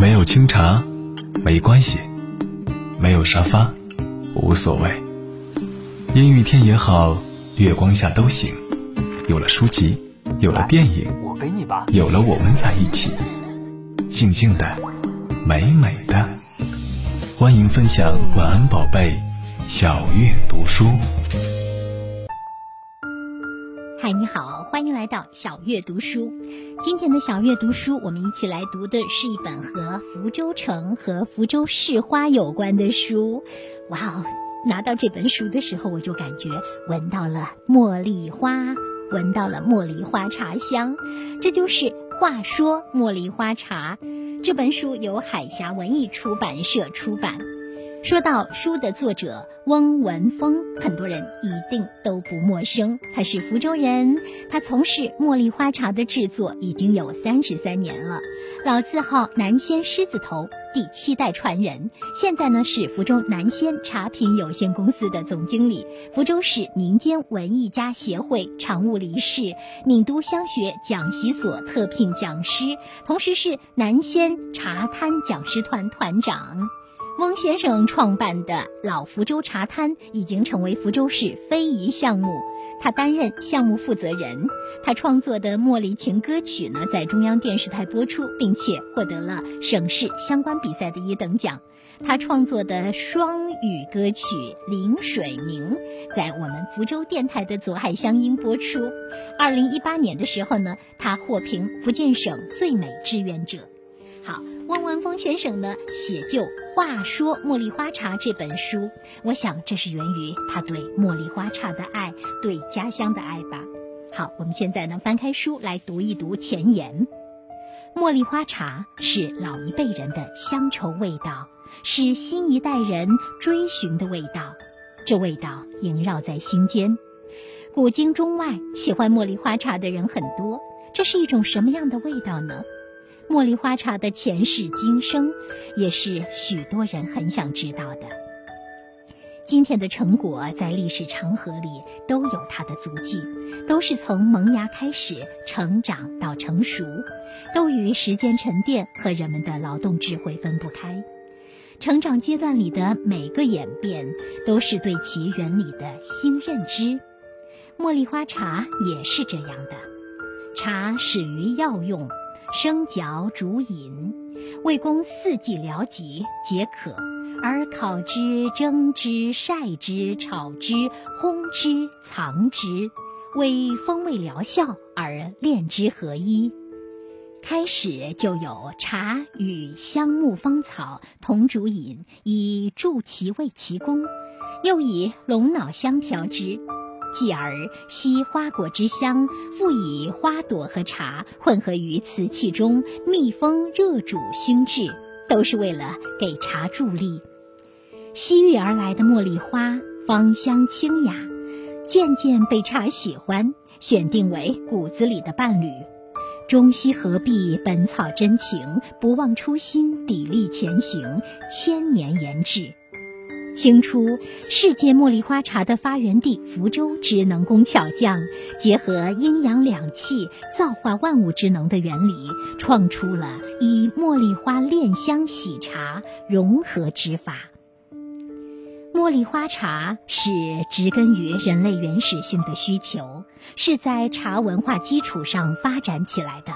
没有清茶，没关系；没有沙发，无所谓。阴雨天也好，月光下都行。有了书籍，有了电影，有了我们在一起，静静的，美美的。欢迎分享晚安宝贝，小月读书。嗨，你好，欢迎来到小月读书。今天的小月读书，我们一起来读的是一本和福州城和福州市花有关的书。哇哦，拿到这本书的时候，我就感觉闻到了茉莉花，闻到了茉莉花茶香。这就是话说茉莉花茶。这本书由海峡文艺出版社出版。说到书的作者翁文峰，很多人一定都不陌生。他是福州人，他从事茉莉花茶的制作已经有三十三年了，老字号南仙狮子头，第七代传人。现在呢是福州南仙茶品有限公司的总经理，福州市民间文艺家协会常务理事，闽都香学讲习所特聘讲师，同时是南仙茶摊讲师团团长。翁先生创办的老福州茶摊已经成为福州市非遗项目，他担任项目负责人。他创作的《茉莉情歌曲》呢，在中央电视台播出，并且获得了省市相关比赛的一等奖。他创作的双语歌曲《临水鸣》在我们福州电台的左海乡音播出。二零一八年的时候呢，他获评福建省最美志愿者。好，汪文峰先生呢写就《话说茉莉花茶》这本书，我想这是源于他对茉莉花茶的爱，对家乡的爱吧。好，我们现在呢翻开书来读一读前言。茉莉花茶是老一辈人的乡愁味道，是新一代人追寻的味道，这味道萦绕在心间。古今中外，喜欢茉莉花茶的人很多。这是一种什么样的味道呢？茉莉花茶的前世今生，也是许多人很想知道的。今天的成果在历史长河里都有它的足迹，都是从萌芽开始，成长到成熟，都与时间沉淀和人们的劳动智慧分不开。成长阶段里的每个演变，都是对其原理的新认知。茉莉花茶也是这样的，茶始于药用。生嚼煮饮，为供四季疗疾解渴；而烤之、蒸之、晒之、炒之、烘之、藏之，为风味疗效而炼之合一。开始就有茶与香木芳草同煮饮，以助其味其功；又以龙脑香调之。继而吸花果之香，复以花朵和茶混合于瓷器中，密封热煮熏制，都是为了给茶助力。西域而来的茉莉花，芳香清雅，渐渐被茶喜欢，选定为骨子里的伴侣。中西合璧，本草真情，不忘初心，砥砺前行，千年研制。清初，世界茉莉花茶的发源地福州之能工巧匠，结合阴阳两气、造化万物之能的原理，创出了以茉莉花炼香洗茶融合之法。茉莉花茶是植根于人类原始性的需求，是在茶文化基础上发展起来的。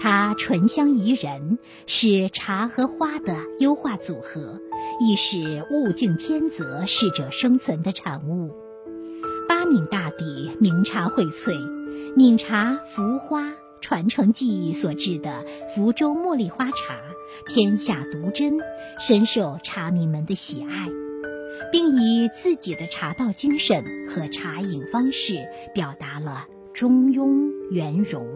它醇香宜人，是茶和花的优化组合。亦是物竞天择、适者生存的产物。八闽大地名茶荟萃，闽茶福花传承技艺所制的福州茉莉花茶，天下独珍，深受茶迷们的喜爱，并以自己的茶道精神和茶饮方式，表达了中庸圆融。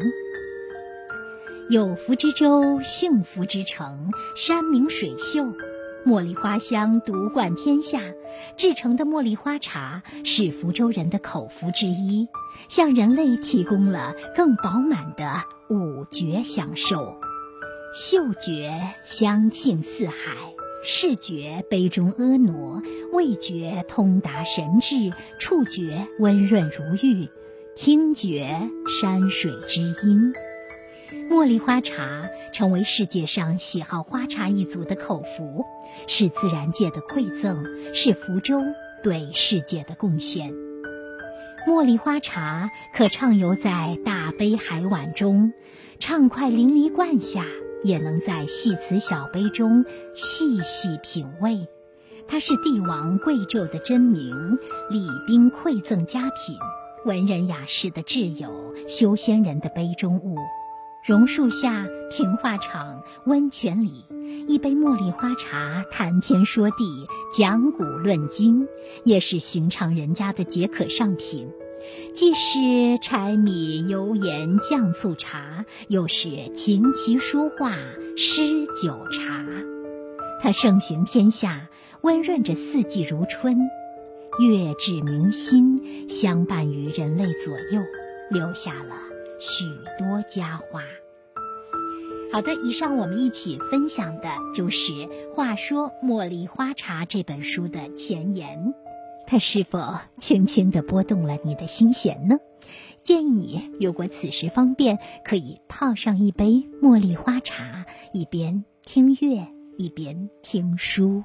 有福之州，幸福之城，山明水秀。茉莉花香独冠天下，制成的茉莉花茶是福州人的口福之一，向人类提供了更饱满的五觉享受：嗅觉香沁四海，视觉杯中婀娜，味觉通达神智，触觉温润如玉，听觉山水之音。茉莉花茶成为世界上喜好花茶一族的口福，是自然界的馈赠，是福州对世界的贡献。茉莉花茶可畅游在大杯海碗中，畅快淋漓灌下，也能在细瓷小杯中细细品味。它是帝王贵胄的真名，礼宾馈赠佳品，文人雅士的挚友，修仙人的杯中物。榕树下、平化场、温泉里，一杯茉莉花茶，谈天说地，讲古论今，也是寻常人家的解渴上品。既是柴米油盐酱醋茶，又是琴棋书画诗酒茶。它盛行天下，温润着四季如春，月至明心，相伴于人类左右，留下了。许多佳话。好的，以上我们一起分享的就是《话说茉莉花茶》这本书的前言，它是否轻轻地拨动了你的心弦呢？建议你，如果此时方便，可以泡上一杯茉莉花茶，一边听乐，一边听书。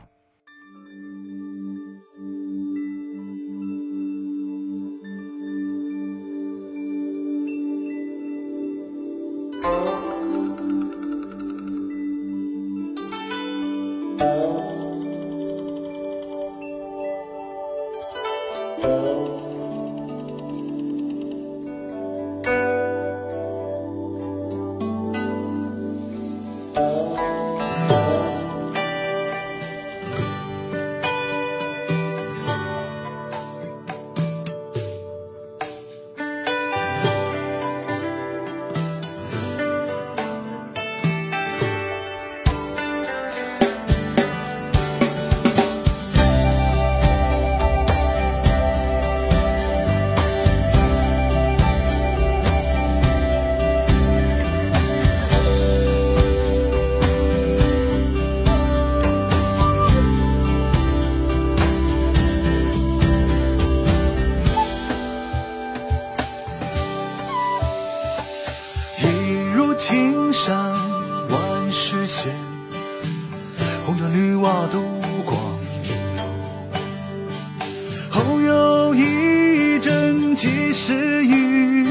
意。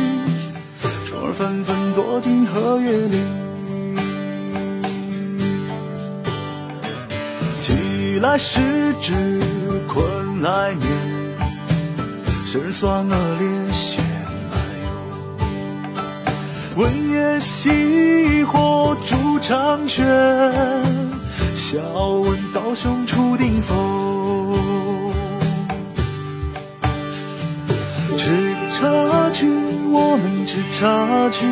虫儿纷纷躲进荷叶里。起来时至困来眠，生酸恶劣险来忧。问夜熄火煮长悬，笑问刀兄出定否？我们吃茶去，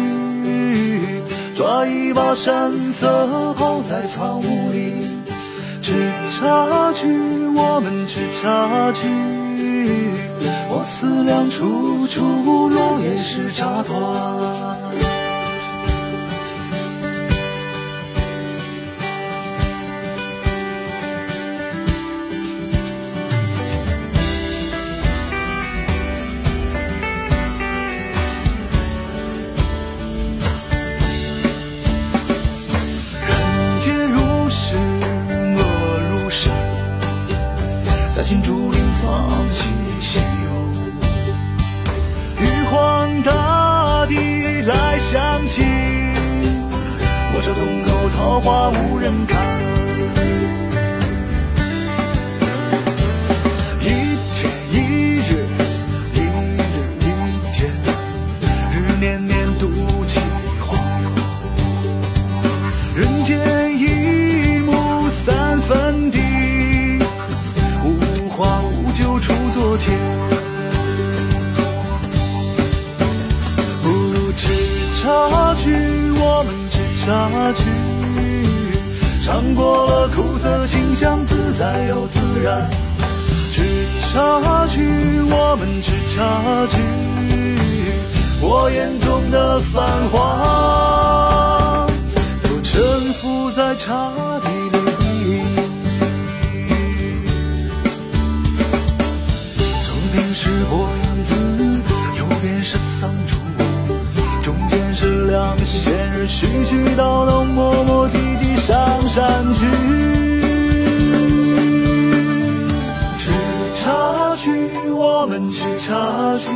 抓一把山色泡在草木里。吃茶去，我们吃茶去。我思量处处，落叶是茶团。然。吃茶去，我们吃茶去。我眼中的繁华，都沉浮在茶底里。左边是波扬子，右边是桑竹，中间是两个仙人。絮絮叨叨，磨磨唧唧上山去。我们吃茶去，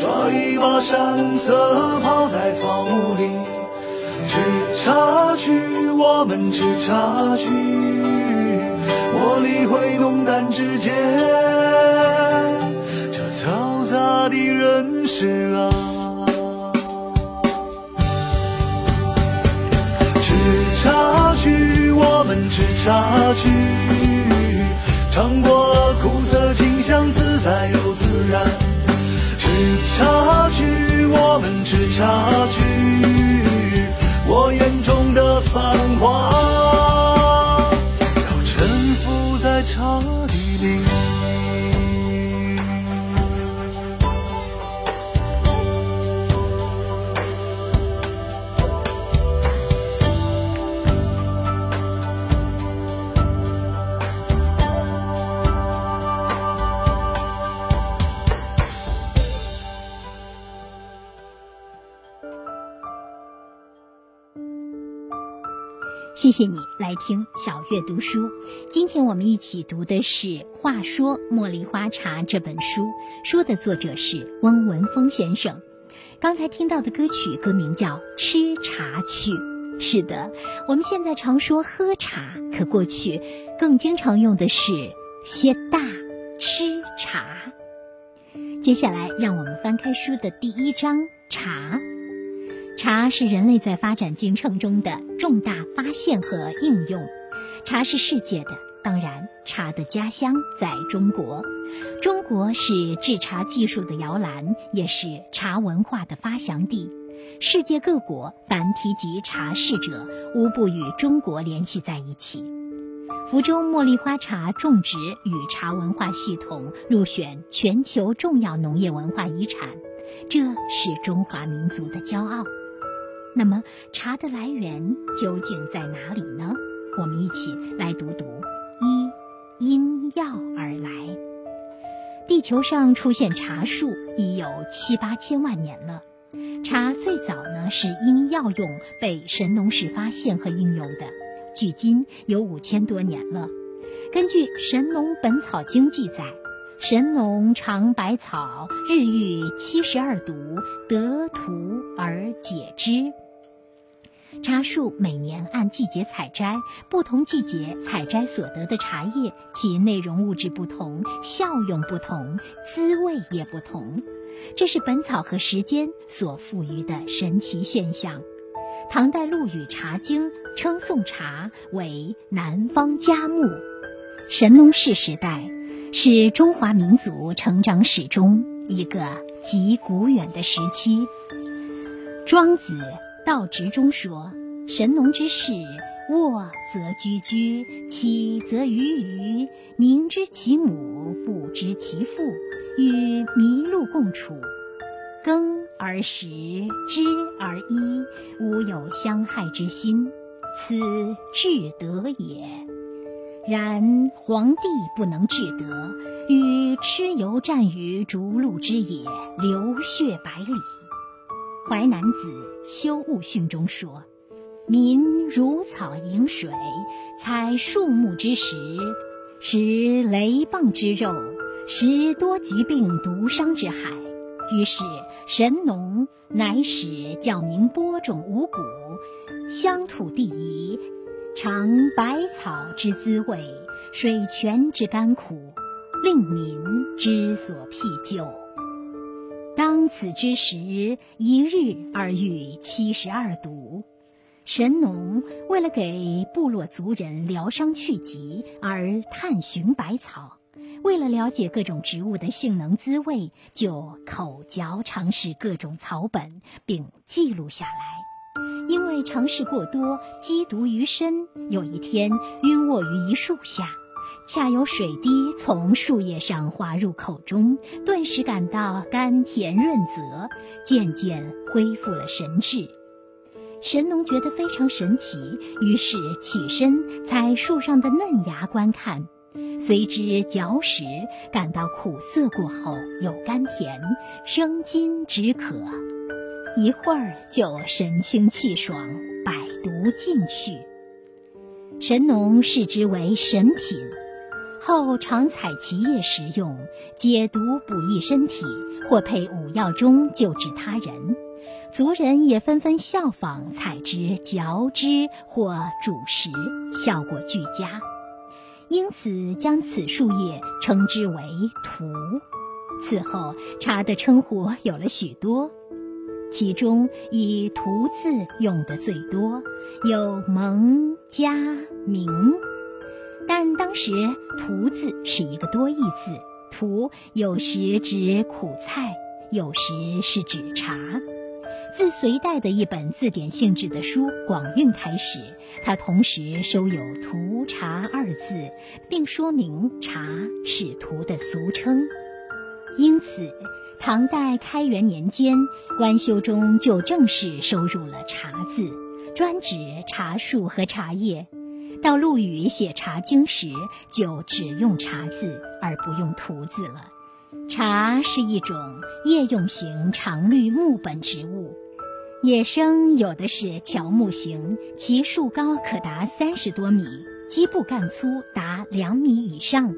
抓一把山色泡在草木里。吃茶去，我们吃茶去，茉莉会浓淡之间，这嘈杂的人世啊。吃茶去，我们吃茶去，尝过，再又自然。吃茶去，我们吃茶去。我眼中的繁华，谢谢你来听小月读书。今天我们一起读的是《话说茉莉花茶》这本书，书的作者是翁文峰先生。刚才听到的歌曲歌名叫《吃茶去》。是的，我们现在常说喝茶，可过去更经常用的是些大吃茶。接下来，让我们翻开书的第一章茶。茶是人类在发展进程中的重大发现和应用。茶是世界的，当然，茶的家乡在中国。中国是制茶技术的摇篮，也是茶文化的发祥地。世界各国凡提及茶事者，无不与中国联系在一起。福州茉莉花茶种植与茶文化系统入选全球重要农业文化遗产，这是中华民族的骄傲。那么，茶的来源究竟在哪里呢？我们一起来读读：一，因药而来。地球上出现茶树已有七八千万年了。茶最早呢是因药用被神农氏发现和应用的，距今有五千多年了。根据《神农本草经》记载，神农尝百草，日遇七十二毒，得图而解之。茶树每年按季节采摘，不同季节采摘所得的茶叶，其内容物质不同，效用不同，滋味也不同。这是本草和时间所赋予的神奇现象。唐代陆羽《茶经》称宋茶为南方佳木。神农氏时代是中华民族成长史中一个极古远的时期。庄子。道直中说：“神农之事，卧则居居，起则鱼鱼，明知其母，不知其父，与麋鹿共处，耕而食，织而衣，无有相害之心，此至德也。然皇帝不能至德，与蚩尤战于逐鹿之野，流血百里。”《淮南子·修物训》中说：“民如草饮水，采树木之实，食雷棒之肉，食多疾病毒伤之害。”于是神农乃使教民播种五谷，乡土地宜，尝百草之滋味，水泉之甘苦，令民之所辟就。此之时，一日而遇七十二毒。神农为了给部落族人疗伤去疾而探寻百草，为了了解各种植物的性能滋味，就口嚼尝试各种草本，并记录下来。因为尝试过多，积毒于身，有一天晕卧于一树下。恰有水滴从树叶上滑入口中，顿时感到甘甜润泽，渐渐恢复了神智。神农觉得非常神奇，于是起身采树上的嫩芽观看，随之嚼食，感到苦涩过后有甘甜，生津止渴。一会儿就神清气爽，百毒尽去。神农视之为神品，后常采其叶食用，解毒补益身体，或配五药中救治他人。族人也纷纷效仿，采之嚼之或煮食，效果俱佳。因此将此树叶称之为“荼”。此后，茶的称呼有了许多。其中以“荼”字用的最多，有蒙、嘉、明。但当时“荼”字是一个多义字，“荼”有时指苦菜，有时是指茶。自隋代的一本字典性质的书《广韵》开始，它同时收有“荼茶”二字，并说明茶是荼的俗称。因此。唐代开元年间，官修中就正式收入了“茶”字，专指茶树和茶叶。到陆羽写《茶经》时，就只用“茶”字，而不用“荼”字了。茶是一种叶用型常绿木本植物，野生有的是乔木型，其树高可达三十多米，基部干粗达两米以上。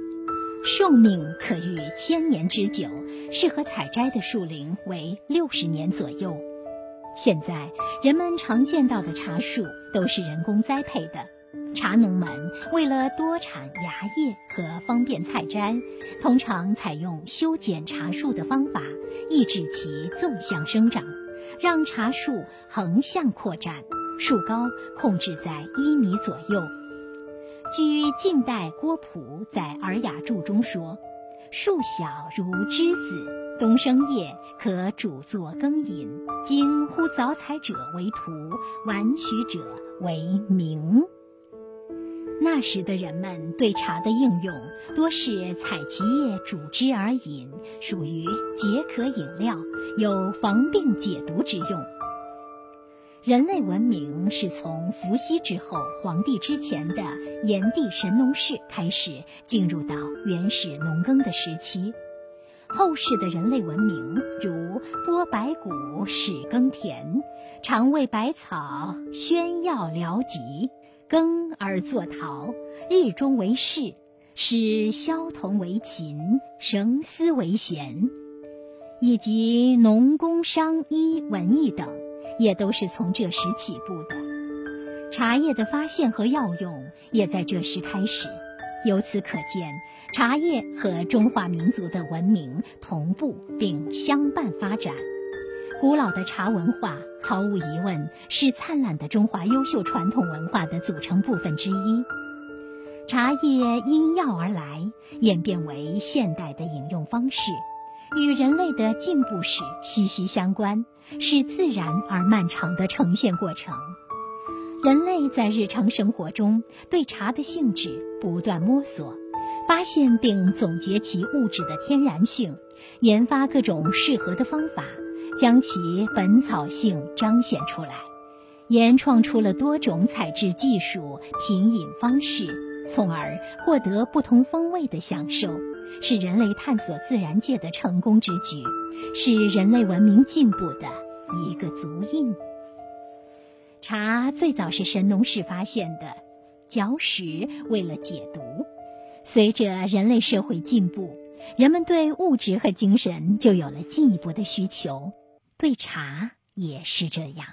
寿命可逾千年之久，适合采摘的树龄为六十年左右。现在人们常见到的茶树都是人工栽培的，茶农们为了多产芽叶和方便采摘，通常采用修剪茶树的方法，抑制其纵向生长，让茶树横向扩展，树高控制在一米左右。据晋代郭璞在《尔雅注》中说：“树小如栀子，冬生叶，可煮作羹饮。今呼早采者为荼，晚取者为茗。”那时的人们对茶的应用多是采其叶煮汁而饮，属于解渴饮料，有防病解毒之用。人类文明是从伏羲之后、黄帝之前的炎帝神农氏开始，进入到原始农耕的时期。后世的人类文明，如播白骨、始耕田，常为百草宣药疗疾，耕而作陶，日中为市，使萧童为琴，绳丝为弦，以及农工商医文艺等。也都是从这时起步的，茶叶的发现和药用也在这时开始。由此可见，茶叶和中华民族的文明同步并相伴发展。古老的茶文化毫无疑问是灿烂的中华优秀传统文化的组成部分之一。茶叶因药而来，演变为现代的饮用方式。与人类的进步史息息相关，是自然而漫长的呈现过程。人类在日常生活中对茶的性质不断摸索，发现并总结其物质的天然性，研发各种适合的方法，将其本草性彰显出来，研创出了多种采制技术、品饮方式，从而获得不同风味的享受。是人类探索自然界的成功之举，是人类文明进步的一个足印。茶最早是神农氏发现的，嚼食为了解毒。随着人类社会进步，人们对物质和精神就有了进一步的需求，对茶也是这样。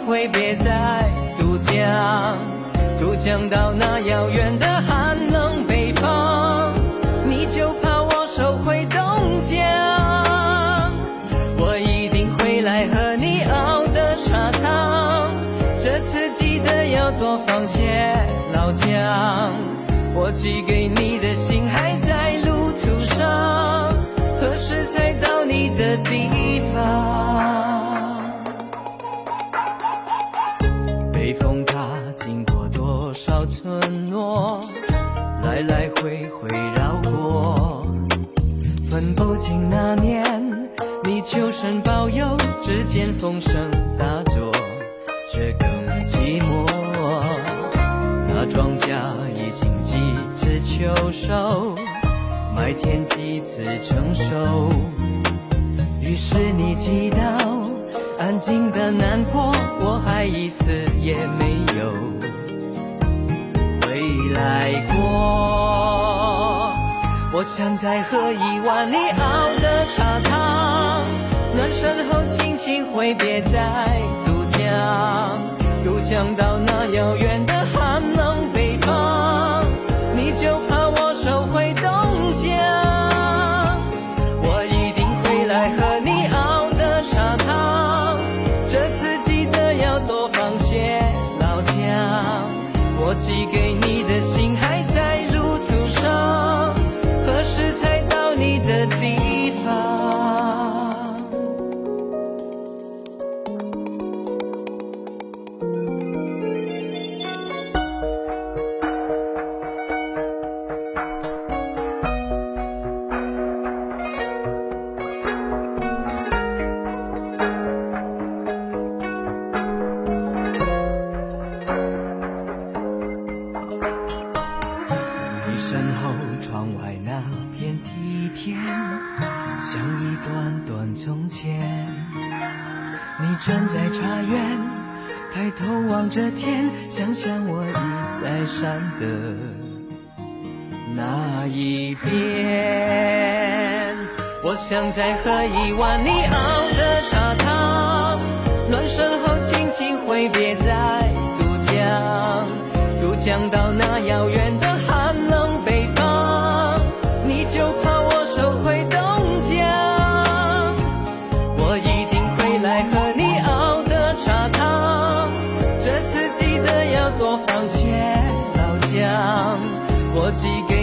会别再渡江，渡江到那遥远的寒冷北方，你就怕我收回东江，我一定会来喝你熬的茶汤，这次记得要多放些老姜，我寄给你来来回回绕过，分不清那年你求神保佑，只见风声大作，却更寂寞。那庄稼已经几次秋收，麦田几次成熟。于是你祈祷，安静的难过，我还一次也没有来过。我想再喝一碗你熬的茶汤，暖身后轻轻挥别在渡江，渡江到那遥远的寒你熬的茶汤，暖身后轻轻挥别在渡江，渡江到那遥远的寒冷北方，你就怕我收回东江。我一定会来喝你熬的茶汤，这次记得要多放些老姜。我寄给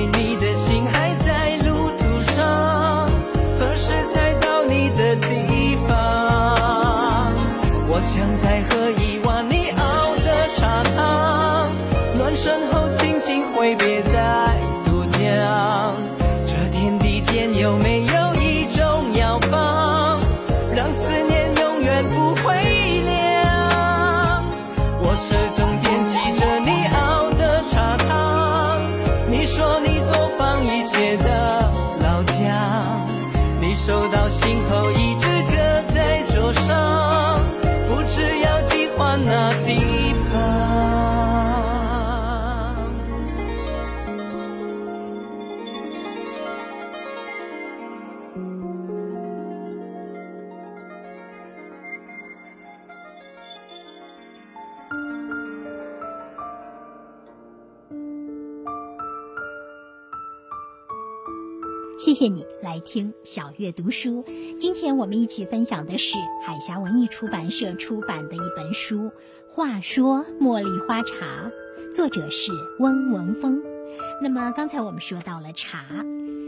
谢谢你来听小月读书。今天我们一起分享的是海峡文艺出版社出版的一本书《话说茉莉花茶》，作者是温文峰。那么刚才我们说到了茶，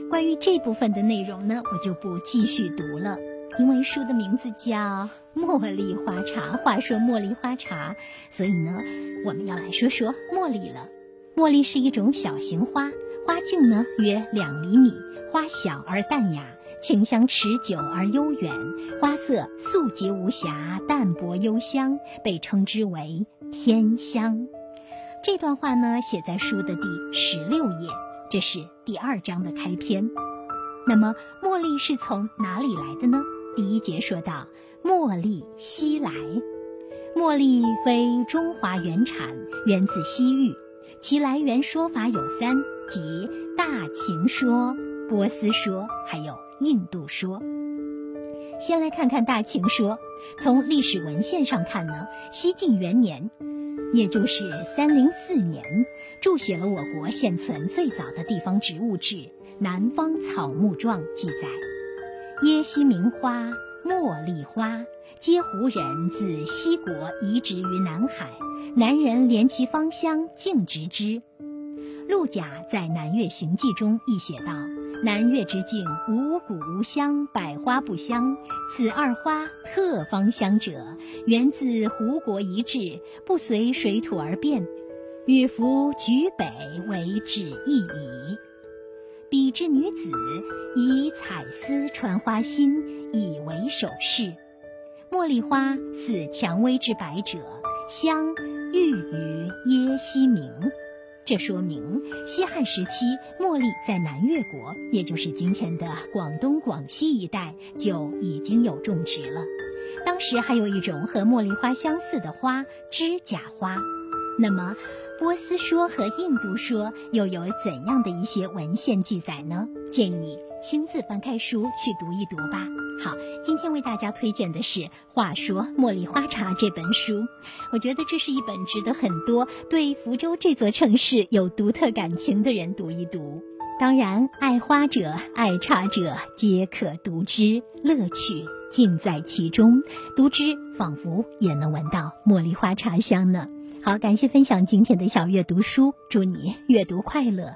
关于这部分的内容呢，我就不继续读了，因为书的名字叫《茉莉花茶》。话说茉莉花茶，所以呢，我们要来说说茉莉了。茉莉是一种小型花，花径呢约两厘米。花小而淡雅，清香持久而悠远，花色素洁无瑕，淡薄幽香，被称之为天香。这段话呢，写在书的第十六页，这是第二章的开篇。那么，茉莉是从哪里来的呢？第一节说到，茉莉西来。茉莉非中华原产，源自西域，其来源说法有三，即大秦说、波斯说，还有印度说。先来看看大秦说，从历史文献上看呢，西晋元年，也就是三零四年，注写了我国现存最早的地方植物志《南方草木状》，记载：耶溪名花。茉莉花，皆胡人自西国移植于南海，南人怜其芳香，径植之。陆贾在《南越行记》中亦写道：“南越之境，五谷无香，百花不香。此二花特芳香者，源自胡国移植，不随水土而变，与夫举北为止意矣。”比之女子以彩丝穿花心，以为首饰。茉莉花似蔷薇之百者，香郁于耶溪名。这说明西汉时期，茉莉在南越国，也就是今天的广东、广西一带就已经有种植了。当时还有一种和茉莉花相似的花——指甲花。那么。波斯说和印度说又有怎样的一些文献记载呢？建议你亲自翻开书去读一读吧。好，今天为大家推荐的是《话说茉莉花茶》这本书，我觉得这是一本值得很多对福州这座城市有独特感情的人读一读。当然，爱花者、爱茶者皆可读之，乐趣尽在其中。读之仿佛也能闻到茉莉花茶香呢。好，感谢分享今天的小阅读书，祝你阅读快乐。